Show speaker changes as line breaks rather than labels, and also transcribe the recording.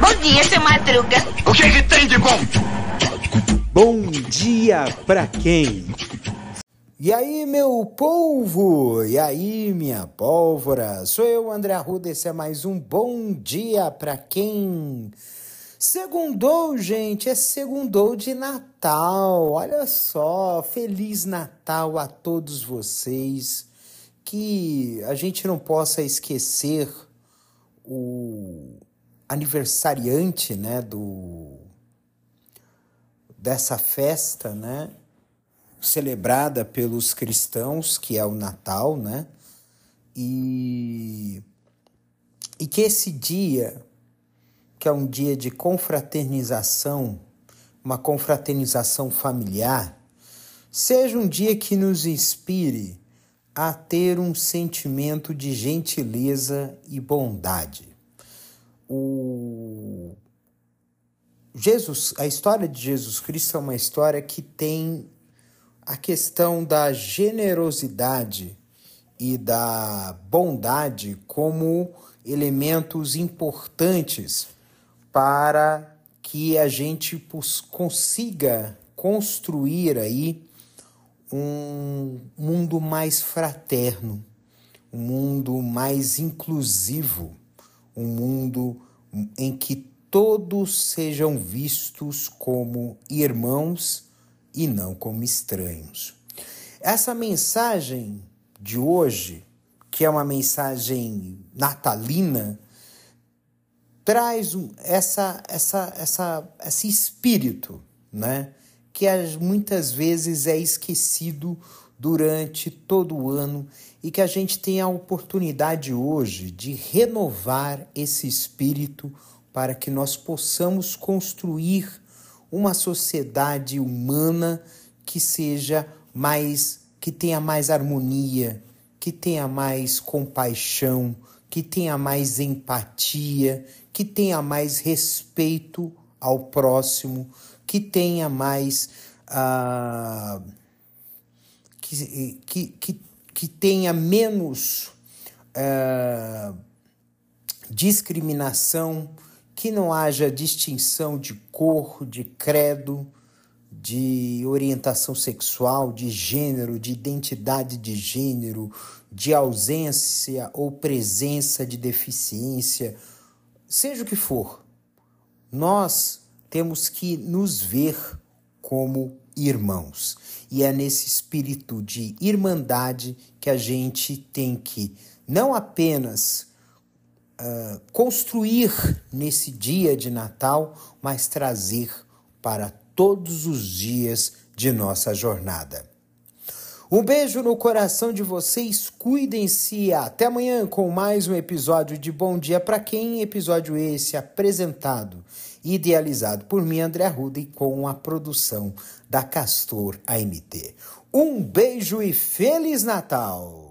Bom dia, seu Madruga.
O que, que tem de bom?
Bom dia pra quem?
E aí, meu povo? E aí, minha pólvora? Sou eu, André Arruda, esse é mais um Bom Dia pra quem? Segundou, gente, é segundou de Natal. Olha só, Feliz Natal a todos vocês. Que a gente não possa esquecer o aniversariante, né, do dessa festa, né, celebrada pelos cristãos, que é o Natal, né? E e que esse dia que é um dia de confraternização, uma confraternização familiar, seja um dia que nos inspire a ter um sentimento de gentileza e bondade. O Jesus, a história de Jesus Cristo é uma história que tem a questão da generosidade e da bondade como elementos importantes para que a gente consiga construir aí um mundo mais fraterno, um mundo mais inclusivo, um mundo em que todos sejam vistos como irmãos e não como estranhos. Essa mensagem de hoje, que é uma mensagem natalina, traz essa, essa, essa, esse espírito, né? Que muitas vezes é esquecido durante todo o ano e que a gente tem a oportunidade hoje de renovar esse espírito para que nós possamos construir uma sociedade humana que seja mais, que tenha mais harmonia, que tenha mais compaixão, que tenha mais empatia, que tenha mais respeito ao próximo, que tenha mais. Uh, que, que, que, que tenha menos uh, discriminação, que não haja distinção de cor, de credo, de orientação sexual, de gênero, de identidade de gênero, de ausência ou presença de deficiência, seja o que for. Nós temos que nos ver como irmãos. E é nesse espírito de irmandade que a gente tem que não apenas uh, construir nesse dia de Natal, mas trazer para todos os dias de nossa jornada. Um beijo no coração de vocês, cuidem-se. Até amanhã com mais um episódio de Bom Dia para quem? Episódio esse apresentado e idealizado por mim, André Arruda, e com a produção da Castor AMT. Um beijo e Feliz Natal!